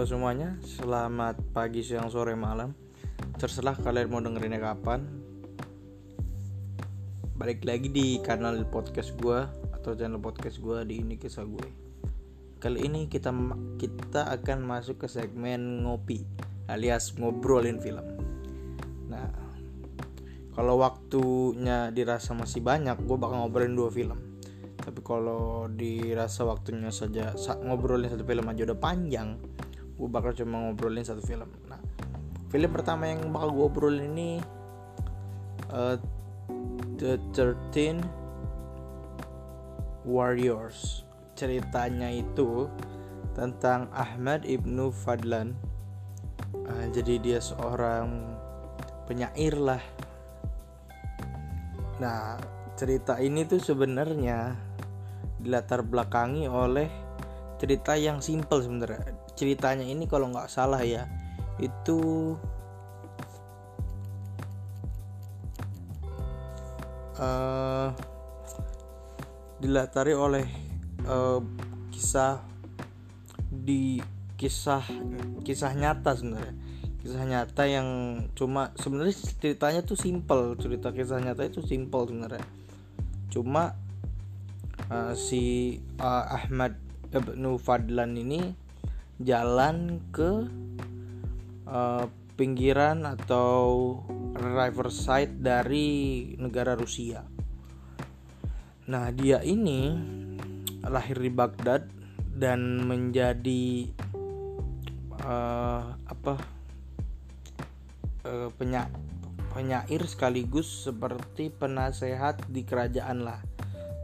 Halo semuanya, selamat pagi, siang, sore, malam. Terserah kalian mau dengerinnya kapan. Balik lagi di kanal podcast gue Atau channel podcast gue di ini kisah gue. Kali ini kita kita akan masuk ke segmen ngopi Alias ngobrolin film. Nah, kalau waktunya dirasa masih banyak Gue bakal ngobrolin dua film. Tapi kalau dirasa waktunya saja ngobrolin satu film aja udah panjang gue bakal cuma ngobrolin satu film. Nah film pertama yang bakal gue obrolin ini uh, The Thirteen Warriors. Ceritanya itu tentang Ahmad Ibnu Fadlan. Uh, jadi dia seorang penyair lah. Nah cerita ini tuh sebenarnya dilatar belakangi oleh cerita yang simple sebenarnya ceritanya ini kalau nggak salah ya itu uh, dilatari oleh uh, kisah di kisah kisah nyata sebenarnya. Kisah nyata yang cuma sebenarnya ceritanya tuh simple cerita kisah nyata itu simple sebenarnya. Cuma uh, si uh, Ahmad Ibnu Fadlan ini jalan ke uh, pinggiran atau riverside dari negara Rusia. Nah, dia ini lahir di Baghdad dan menjadi uh, apa uh, penya penyair sekaligus seperti penasehat di kerajaan lah.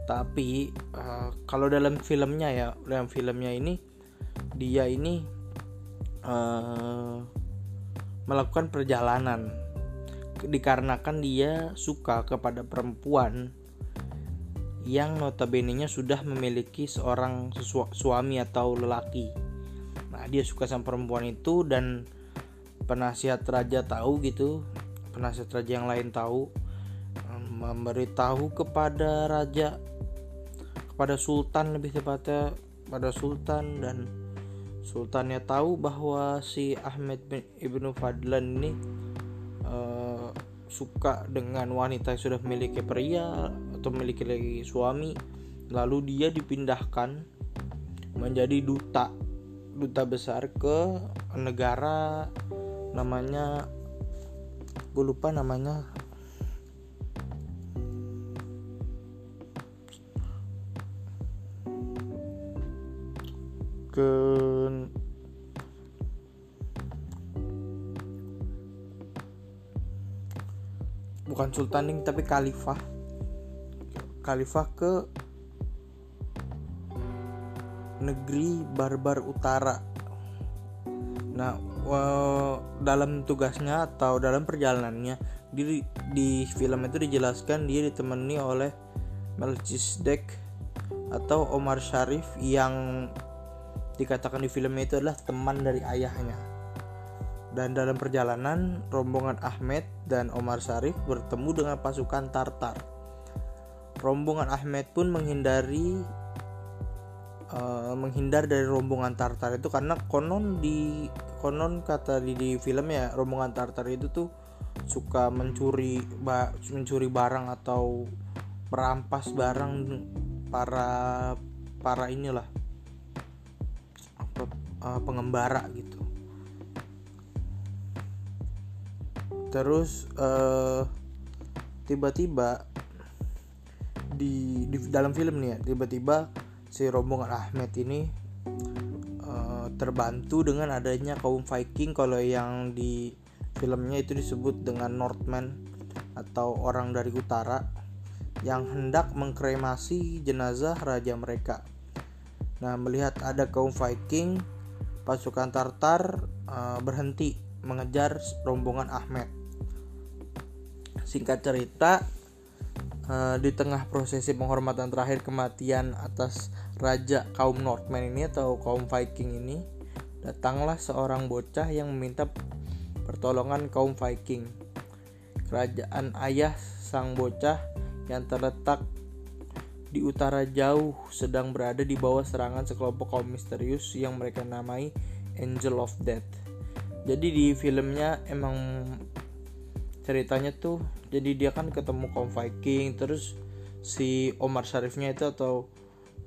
Tapi uh, kalau dalam filmnya ya, dalam filmnya ini dia ini uh, melakukan perjalanan dikarenakan dia suka kepada perempuan yang notabene-nya sudah memiliki seorang suami atau lelaki. Nah, dia suka sama perempuan itu dan penasihat raja tahu gitu, penasihat raja yang lain tahu memberitahu kepada raja kepada sultan lebih tepatnya pada sultan dan Sultannya tahu bahwa si Ahmed bin Ibnu Fadlan ini uh, suka dengan wanita yang sudah memiliki pria atau memiliki lagi suami lalu dia dipindahkan menjadi duta duta besar ke negara namanya gue lupa namanya ke bukan sultaning tapi khalifah. Khalifah ke negeri barbar utara. Nah dalam tugasnya atau dalam perjalanannya di di film itu dijelaskan dia ditemani oleh Melchizedek atau Omar Sharif yang dikatakan di film itu adalah teman dari ayahnya. Dan dalam perjalanan, rombongan Ahmed dan Omar Sharif bertemu dengan pasukan Tartar. Rombongan Ahmed pun menghindari uh, menghindar dari rombongan Tartar itu karena konon di konon kata di, di film ya rombongan Tartar itu tuh suka mencuri ba, mencuri barang atau merampas barang para para inilah uh, pengembara gitu terus uh, tiba-tiba di, di dalam film nih ya tiba-tiba si rombongan Ahmed ini uh, terbantu dengan adanya kaum Viking kalau yang di filmnya itu disebut dengan Northmen atau orang dari utara yang hendak mengkremasi jenazah raja mereka. Nah, melihat ada kaum Viking pasukan Tartar uh, berhenti mengejar rombongan Ahmed. Singkat cerita, uh, di tengah prosesi penghormatan terakhir kematian atas raja kaum Northmen ini atau kaum Viking ini, datanglah seorang bocah yang meminta pertolongan kaum Viking. Kerajaan ayah sang bocah yang terletak di utara jauh sedang berada di bawah serangan sekelompok kaum misterius yang mereka namai Angel of Death. Jadi di filmnya emang ceritanya tuh jadi dia kan ketemu kaum Viking terus si Omar Sharifnya itu atau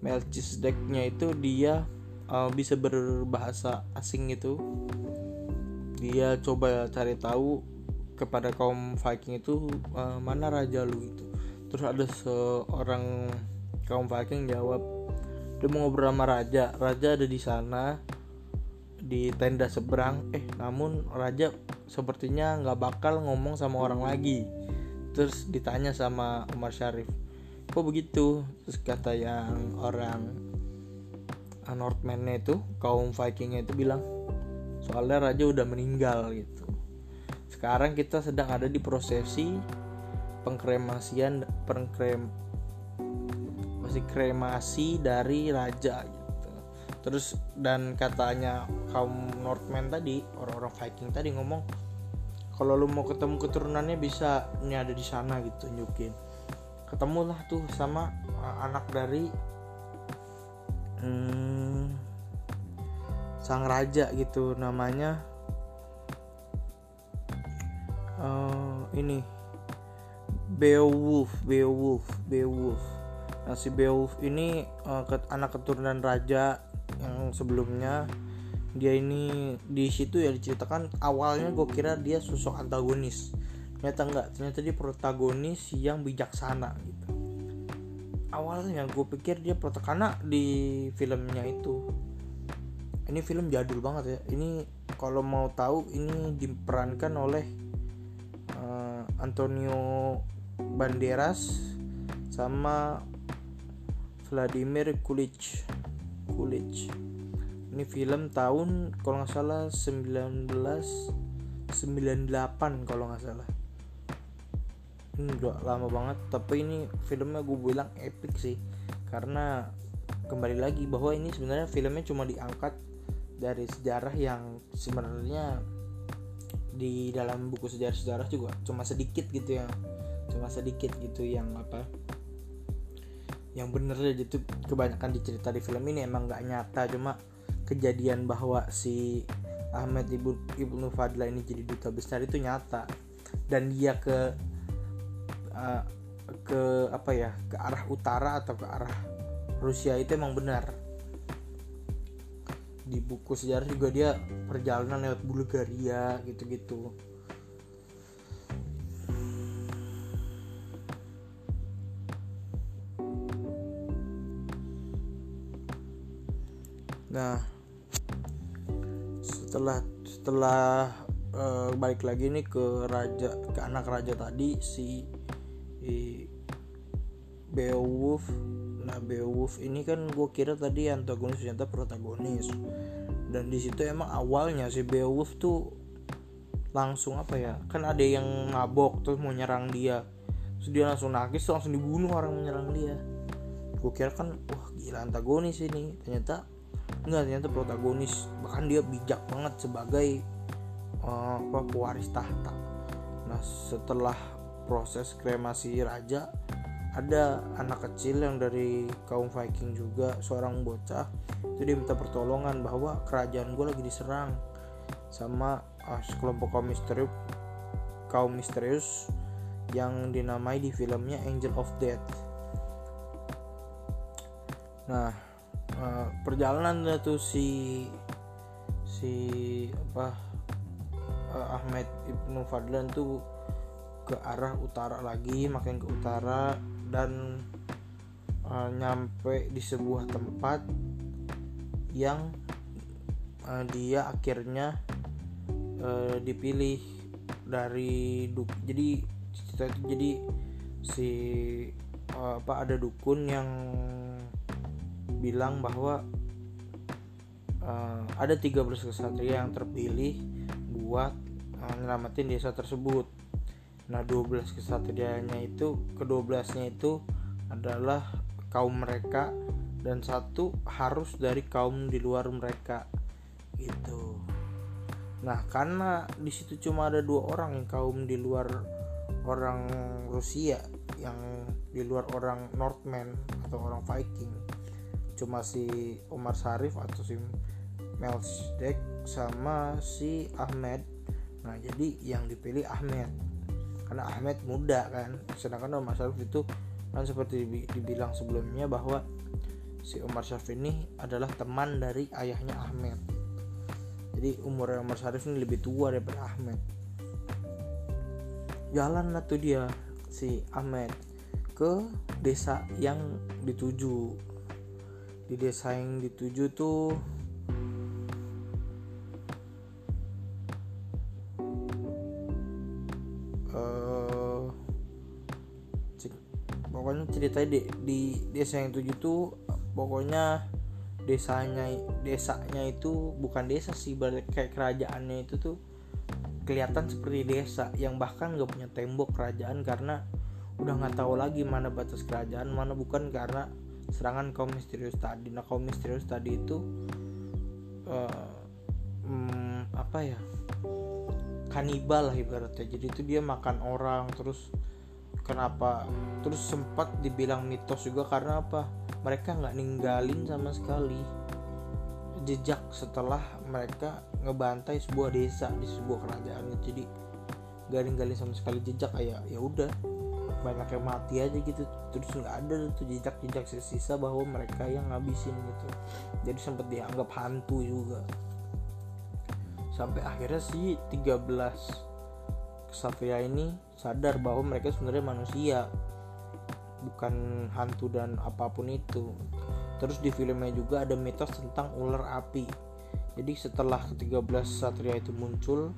Melchizedeknya itu dia uh, bisa berbahasa asing itu dia coba cari tahu kepada kaum Viking itu uh, mana raja lu itu terus ada seorang kaum Viking jawab dia mau ngobrol sama raja. Raja ada di sana di tenda seberang. Eh namun raja sepertinya nggak bakal ngomong sama orang lagi. Terus ditanya sama Umar Syarif kok begitu? Terus kata yang orang Northman itu kaum Vikingnya itu bilang soalnya raja udah meninggal gitu. Sekarang kita sedang ada di prosesi pengkremasian pengkrem masih kremasi dari raja gitu. Terus dan katanya kaum Northman tadi orang-orang Viking tadi ngomong kalau lu mau ketemu keturunannya bisa ini ada di sana gitu tunjukin ketemulah tuh sama uh, anak dari hmm, sang raja gitu namanya uh, ini Beowulf Beowulf Beowulf. Nah si Beowulf ini uh, anak keturunan raja yang sebelumnya dia ini di situ ya diceritakan awalnya gue kira dia sosok antagonis. Ternyata enggak ternyata dia protagonis yang bijaksana gitu. Awalnya gue pikir dia protagonis di filmnya itu ini film jadul banget ya. Ini kalau mau tahu ini diperankan oleh uh, Antonio Banderas sama Vladimir Kulich. Kulich. Ini film tahun kalau nggak salah 1998 kalau nggak salah. Ini udah lama banget tapi ini filmnya gue bilang epic sih. Karena kembali lagi bahwa ini sebenarnya filmnya cuma diangkat dari sejarah yang sebenarnya di dalam buku sejarah-sejarah juga cuma sedikit gitu ya cuma sedikit gitu yang apa yang bener aja itu kebanyakan dicerita di film ini emang nggak nyata cuma kejadian bahwa si Ahmed Ibu Ibnu Fadla ini jadi duta besar itu nyata. Dan dia ke uh, ke apa ya ke arah utara atau ke arah Rusia itu emang benar. Di buku sejarah juga dia perjalanan lewat Bulgaria gitu-gitu Nah, setelah setelah uh, balik lagi nih ke raja ke anak raja tadi si, si Beowulf. Nah, Beowulf ini kan gue kira tadi antagonis ternyata protagonis. Dan di situ emang awalnya si Beowulf tuh langsung apa ya? Kan ada yang ngabok terus mau nyerang dia. Terus dia langsung nangis langsung dibunuh orang menyerang dia. Gue kira kan wah gila antagonis ini. Ternyata enggak ternyata protagonis bahkan dia bijak banget sebagai uh, pewaris tahta nah setelah proses kremasi raja ada anak kecil yang dari kaum Viking juga seorang bocah itu dia minta pertolongan bahwa kerajaan gue lagi diserang sama uh, sekelompok kaum misterius kaum misterius yang dinamai di filmnya Angel of Death. Nah, uh, perjalanan tuh si si apa uh, Ahmed Ibnu Fadlan tuh ke arah utara lagi makin ke utara dan uh, nyampe di sebuah tempat yang uh, dia akhirnya uh, dipilih dari duk jadi jadi si uh, apa ada dukun yang bilang bahwa uh, ada 13 kesatria yang terpilih buat uh, desa tersebut. Nah, 12 kesatrianya itu ke-12-nya itu adalah kaum mereka dan satu harus dari kaum di luar mereka gitu. Nah, karena di situ cuma ada dua orang yang kaum di luar orang Rusia yang di luar orang Northman atau orang Viking cuma si Umar Sarif atau si Melchizedek sama si Ahmed. Nah jadi yang dipilih Ahmed. Karena Ahmed muda kan. Sedangkan Omar Syarif itu kan seperti dibilang sebelumnya bahwa si Omar Syarif ini adalah teman dari ayahnya Ahmed. Jadi umur Omar Syarif ini lebih tua daripada Ahmed. Jalan lah tuh dia si Ahmed ke desa yang dituju di desa yang dituju tuh. Pokoknya ceritanya di, di desa yang tujuh tuh pokoknya desanya desanya itu bukan desa sih kayak kerajaannya itu tuh kelihatan seperti desa yang bahkan gak punya tembok kerajaan karena udah nggak tahu lagi mana batas kerajaan mana bukan karena serangan kaum misterius tadi. Nah kaum misterius tadi itu uh, hmm, apa ya? Kanibal lah ibaratnya. Jadi itu dia makan orang terus kenapa? Terus sempat dibilang mitos juga karena apa? Mereka nggak ninggalin sama sekali jejak setelah mereka ngebantai sebuah desa di sebuah kerajaan. Jadi gak ninggalin sama sekali jejak kayak ya udah banyak yang mati aja gitu. Terus nggak ada tuh jejak-jejak sisa bahwa mereka yang ngabisin gitu. Jadi sempat dianggap hantu juga. Sampai akhirnya sih 13 Ksatria ini sadar bahwa mereka sebenarnya manusia. Bukan hantu dan apa pun itu. Terus di filmnya juga ada mitos tentang ular api. Jadi setelah ke-13 satria itu muncul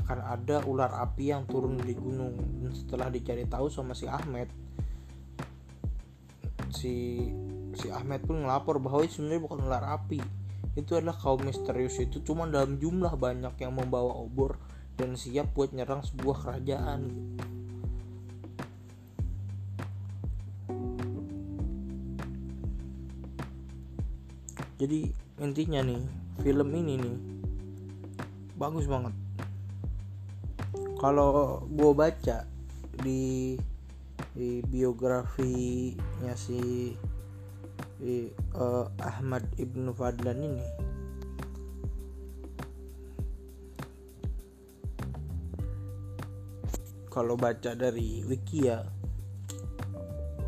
akan ada ular api yang turun dari gunung. Dan setelah dicari tahu sama si Ahmed si si Ahmed pun ngelapor bahwa sebenarnya bukan ular api. Itu adalah kaum misterius. Itu cuma dalam jumlah banyak yang membawa obor dan siap buat nyerang sebuah kerajaan. Jadi intinya nih film ini nih bagus banget kalau gue baca di di biografinya si, si uh, Ahmad Ibnu Fadlan ini kalau baca dari wiki ya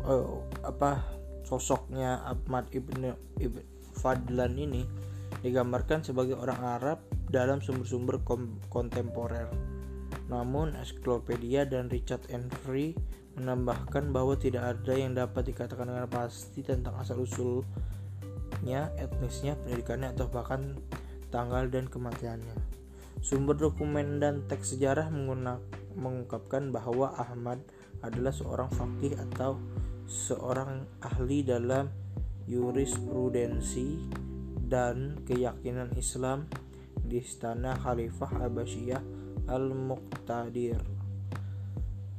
oh, apa sosoknya Ahmad ibn, ibn Fadlan ini digambarkan sebagai orang Arab dalam sumber-sumber kontemporer. Namun, Ensiklopedia dan Richard Henry menambahkan bahwa tidak ada yang dapat dikatakan dengan pasti tentang asal-usulnya, etnisnya, pendidikannya, atau bahkan tanggal dan kematiannya. Sumber dokumen dan teks sejarah mengungkapkan bahwa Ahmad adalah seorang fakih atau seorang ahli dalam jurisprudensi dan keyakinan Islam di istana Khalifah Abbasiyah Al-Muqtadir.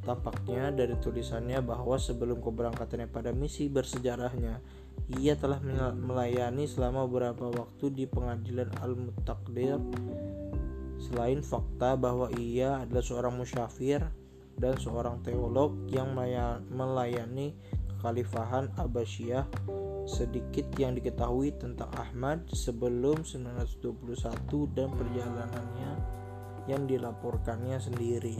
Tampaknya dari tulisannya bahwa sebelum keberangkatannya pada misi bersejarahnya, ia telah melayani selama beberapa waktu di pengadilan Al-Muqtadir Selain fakta bahwa ia adalah seorang musyafir dan seorang teolog yang melayani kekhalifahan Abbasiyah, sedikit yang diketahui tentang Ahmad sebelum 1921 dan perjalanannya yang dilaporkannya sendiri.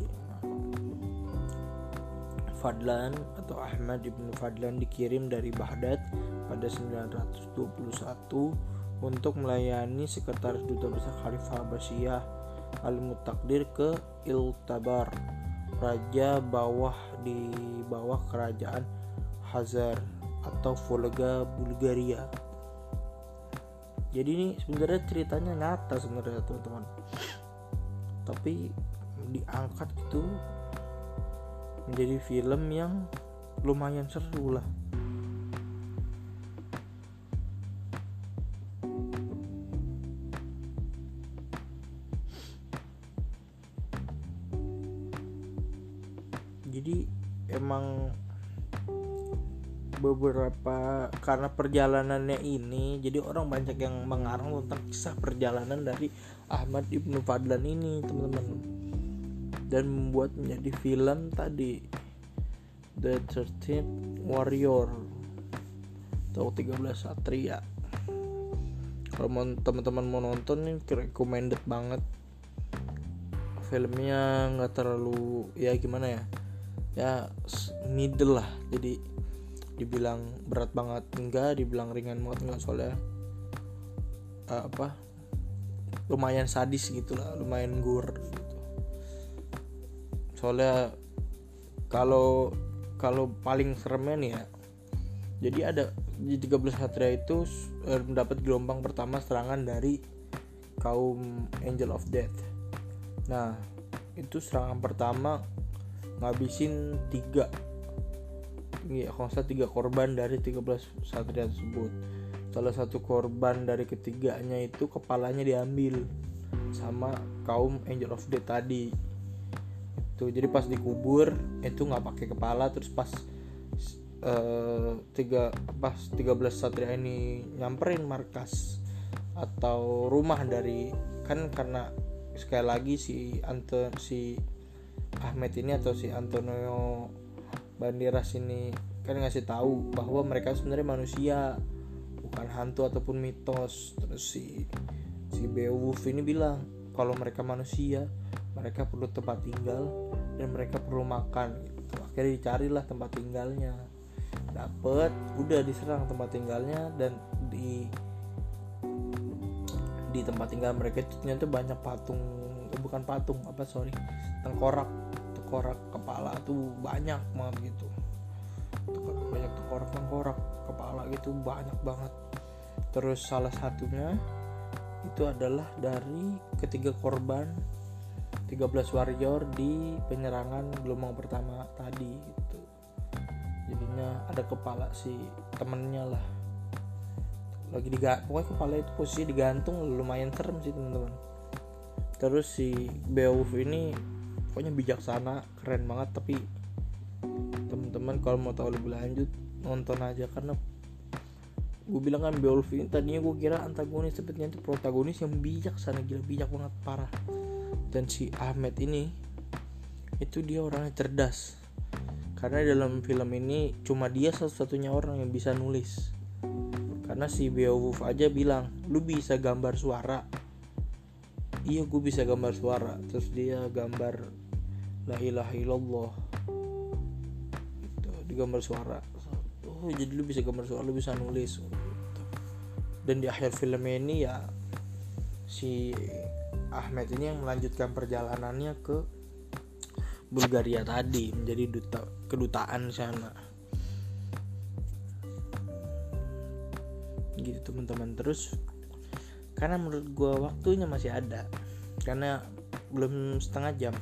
Fadlan atau Ahmad ibnu Fadlan dikirim dari Baghdad pada 921 untuk melayani sekretaris duta besar Khalifah Abbasiyah Al-Mutakdir ke Iltabar raja bawah di bawah kerajaan Hazar atau Volga Bulgaria jadi ini sebenarnya ceritanya nyata sebenarnya teman-teman tapi diangkat itu menjadi film yang lumayan seru lah karena perjalanannya ini jadi orang banyak yang mengarang tentang kisah perjalanan dari Ahmad Ibnu Fadlan ini teman-teman. Dan membuat menjadi film tadi The 13 Warrior. Atau 13 Satria. Kalau teman-teman mau nonton nih recommended banget. Filmnya nggak terlalu ya gimana ya? Ya middle lah. Jadi dibilang berat banget. Enggak dibilang ringan banget enggak. Soalnya uh, apa lumayan sadis gitu lah lumayan gur gitu. Soalnya kalau kalau paling seremnya nih ya jadi ada di 13 Satria itu uh, mendapat gelombang pertama serangan dari kaum Angel of Death. Nah itu serangan pertama ngabisin tiga ya kalau tiga korban dari 13 satria tersebut. Salah satu korban dari ketiganya itu kepalanya diambil sama kaum angel of death tadi. Itu jadi pas dikubur itu nggak pakai kepala terus pas uh, tiga pas 13 satria ini nyamperin markas atau rumah dari kan karena sekali lagi si Anton si Ahmed ini atau si Antonio Banderas ini kan ngasih tahu bahwa mereka sebenarnya manusia bukan hantu ataupun mitos. Terus si si Beowulf ini bilang kalau mereka manusia mereka perlu tempat tinggal dan mereka perlu makan. Gitu. akhirnya dicarilah tempat tinggalnya. Dapet udah diserang tempat tinggalnya dan di di tempat tinggal mereka itu ternyata banyak patung. Eh, bukan patung apa sorry tengkorak tengkorak kepala tuh banyak banget gitu. Banyak tengkorak tengkorak kepala gitu banyak banget. Terus salah satunya itu adalah dari ketiga korban 13 warrior di penyerangan gelombang pertama tadi gitu. Jadinya ada kepala si temennya lah. Lagi digantung pokoknya kepala itu posisi digantung lumayan serem sih teman-teman. Terus si Beowulf ini pokoknya bijaksana keren banget tapi teman-teman kalau mau tahu lebih lanjut nonton aja karena gue bilang kan Beowulf ini tadinya gue kira antagonis sepertinya itu protagonis yang bijaksana gila bijak banget parah. Dan si Ahmed ini itu dia orangnya cerdas. Karena dalam film ini cuma dia satu-satunya orang yang bisa nulis. Karena si Beowulf aja bilang lu bisa gambar suara. Iya gue bisa gambar suara. Terus dia gambar la ilaha illallah. Itu di gambar suara. Oh jadi lu bisa gambar suara lu bisa nulis dan di akhir film ini ya si Ahmed ini yang melanjutkan perjalanannya ke Bulgaria tadi menjadi duta kedutaan sana. Gitu teman-teman. Terus karena menurut gue waktunya masih ada karena belum setengah jam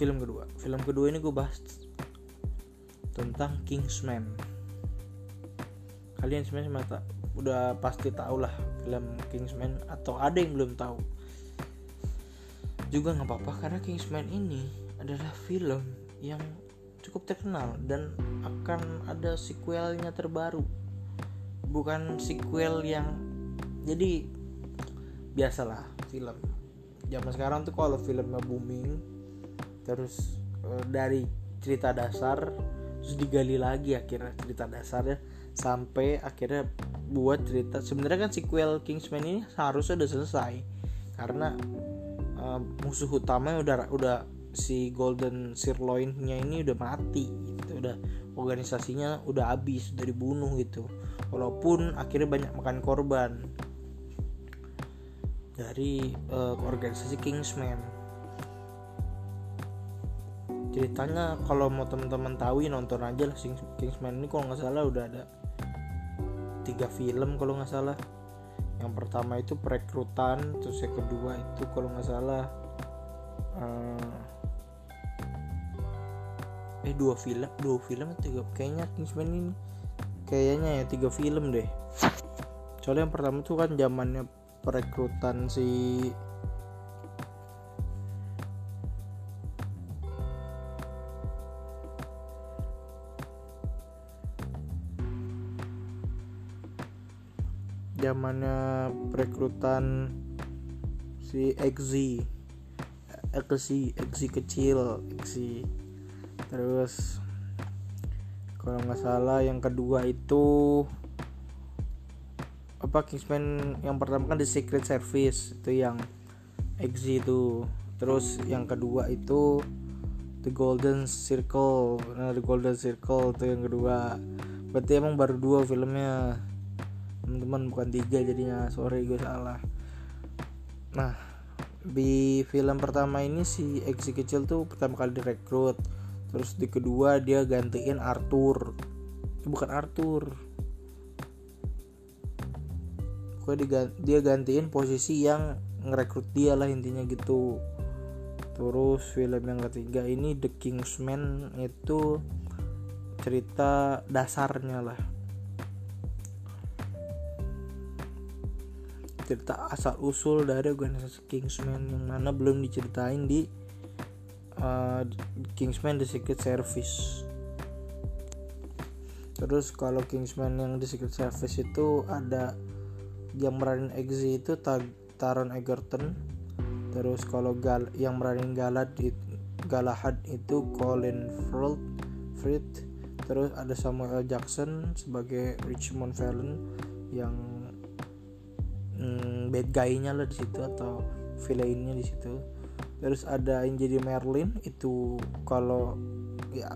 film kedua. Film kedua ini gue bahas tentang Kingsman kalian sebenarnya mata udah pasti tahu lah film Kingsman atau ada yang belum tahu juga nggak apa-apa karena Kingsman ini adalah film yang cukup terkenal dan akan ada sequelnya terbaru. Bukan sequel yang jadi biasalah film. Zaman sekarang tuh kalau filmnya booming terus uh, dari cerita dasar terus digali lagi akhirnya cerita dasarnya sampai akhirnya buat cerita. Sebenarnya kan sequel Kingsman ini harusnya udah selesai karena uh, musuh utamanya udah udah si Golden Sirloinnya ini udah mati gitu. Udah organisasinya udah habis udah dibunuh gitu. Walaupun akhirnya banyak makan korban dari uh, organisasi Kingsman ceritanya kalau mau teman-teman tahu ya nonton aja lah Kingsman ini kalau nggak salah udah ada tiga film kalau nggak salah. Yang pertama itu perekrutan terus yang kedua itu kalau nggak salah uh, eh dua film dua film tiga kayaknya Kingsman ini kayaknya ya tiga film deh. Soalnya yang pertama tuh kan zamannya perekrutan si zamannya perekrutan si Exi Exi Exi kecil Exi terus kalau nggak salah yang kedua itu apa Kingsman yang pertama kan The Secret Service itu yang Exi itu. Terus yang kedua itu The Golden Circle. Nah The Golden Circle itu yang kedua. Berarti emang baru dua filmnya teman-teman bukan tiga jadinya. Sorry gue salah. Nah di film pertama ini si Exi kecil tuh pertama kali direkrut. Terus di kedua dia gantiin Arthur. Bukan Arthur. Gue dia gantiin posisi yang ngerekrut dia lah intinya gitu. Terus film yang ketiga ini The Kingsman itu cerita dasarnya lah cerita asal usul dari organisasi Kingsman yang mana belum diceritain di uh, Kingsman The Secret Service. Terus kalau Kingsman yang The Secret Service itu ada yang meranin Exi itu Taron Egerton. Terus kalau gal yang meranin Galad Galahad itu Colin Firth Frit terus ada Samuel. Jackson sebagai Richmond Valen yang mm, bad guy-nya lah di situ atau villainnya di situ. Terus ada yang jadi Merlin itu kalau ya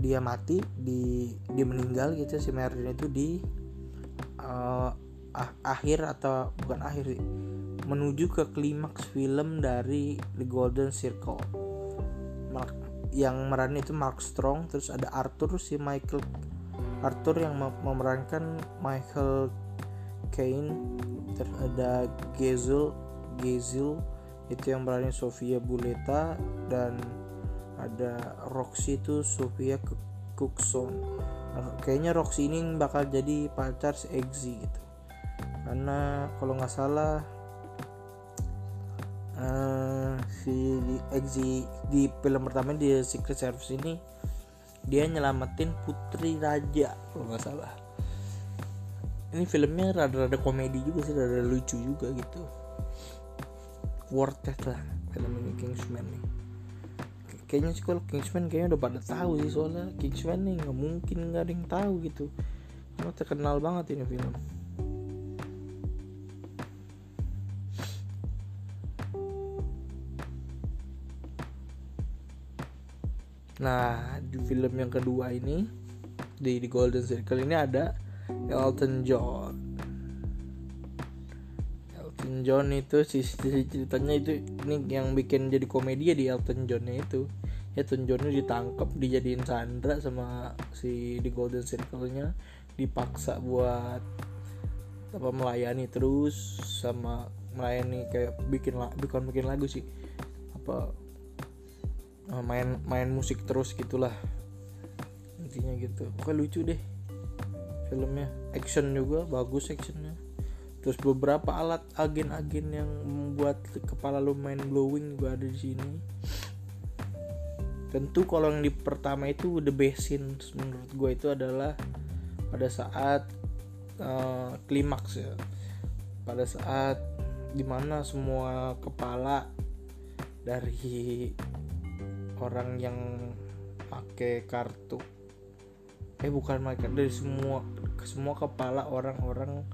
dia mati di dia meninggal gitu si Merlin itu di uh, akhir atau bukan akhir sih menuju ke klimaks film dari The Golden Circle. Mark, yang meran itu Mark Strong terus ada Arthur si Michael Arthur yang memerankan Michael Caine terus ada Gezel Gezel itu yang meranin Sofia Buleta dan ada Roxy itu Sofia Cookson nah, kayaknya Roxy ini bakal jadi pacar si gitu. Karena kalau nggak salah uh, si Exi di film pertama di Secret Service ini dia nyelamatin putri raja kalau nggak salah ini filmnya rada-rada komedi juga sih rada lucu juga gitu. Worth it lah film ini Kingsman nih kayaknya sih kalau Kingsman kayaknya udah pada tahu sih soalnya Kingsman nih nggak mungkin nggak ada yang tahu gitu. Karena terkenal banget ini film. Nah, di film yang kedua ini di, di Golden Circle ini ada Elton John. Elton John itu sisi ceritanya itu ini yang bikin jadi komedi ya di Elton Johnnya itu. Elton John itu ditangkap dijadiin Sandra sama si di Golden Circle-nya. Dipaksa buat apa melayani terus sama melayani kayak bikin bukan bikin lagu sih. Apa Eh, main main musik terus gitulah. Intinya gitu. Pokoknya lucu deh filmnya. Action juga bagus actionnya. Terus beberapa alat agen-agen yang membuat kepala lu main blowing juga ada di sini. Tentu kalau yang di pertama itu the best scene menurut gue itu adalah pada saat uh, klimaks ya. Pada saat di mana semua kepala dari orang yang pakai kartu eh bukan mereka dari semua semua kepala orang-orang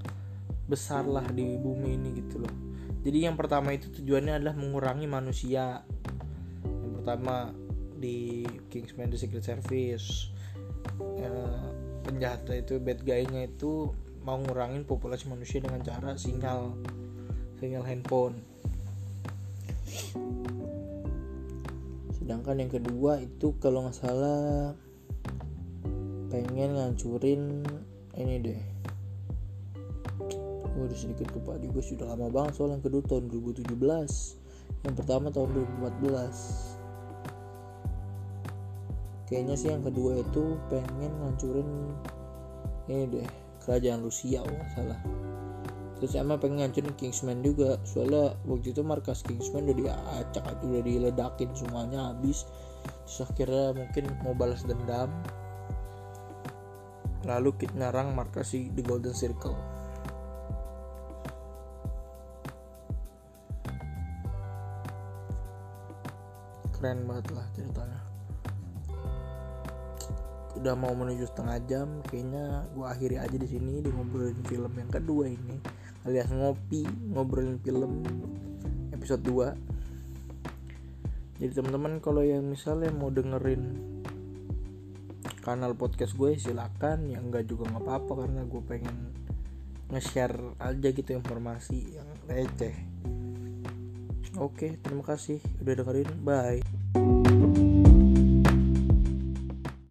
besar lah di bumi ini gitu loh. Jadi yang pertama itu tujuannya adalah mengurangi manusia. Yang pertama di Kingsman The Secret Service eh, penjahatnya itu bad guy-nya itu mau ngurangin populasi manusia dengan cara sinyal sinyal handphone. Sedangkan yang kedua itu kalau nggak salah pengen ngancurin ini deh. Gue udah sedikit lupa juga sudah lama banget soal yang kedua tahun 2017 yang pertama tahun 2014 kayaknya sih yang kedua itu pengen ngancurin ini deh kerajaan Rusia oh salah. Terus emang pengen ngancurin Kingsman juga soalnya waktu itu markas Kingsman udah diacak udah diledakin semuanya habis. Terus akhirnya mungkin mau balas dendam lalu kita nyarang markas si The Golden Circle. Keren banget lah ceritanya. Udah mau menuju setengah jam kayaknya gue akhiri aja di sini di ngobrolin film yang kedua ini. Alias ngopi ngobrolin film episode 2 jadi teman-teman kalau yang misalnya mau dengerin kanal podcast gue silakan. Ya enggak juga nggak apa-apa karena gue pengen nge-share aja gitu informasi yang receh. Oke terima kasih udah dengerin. Bye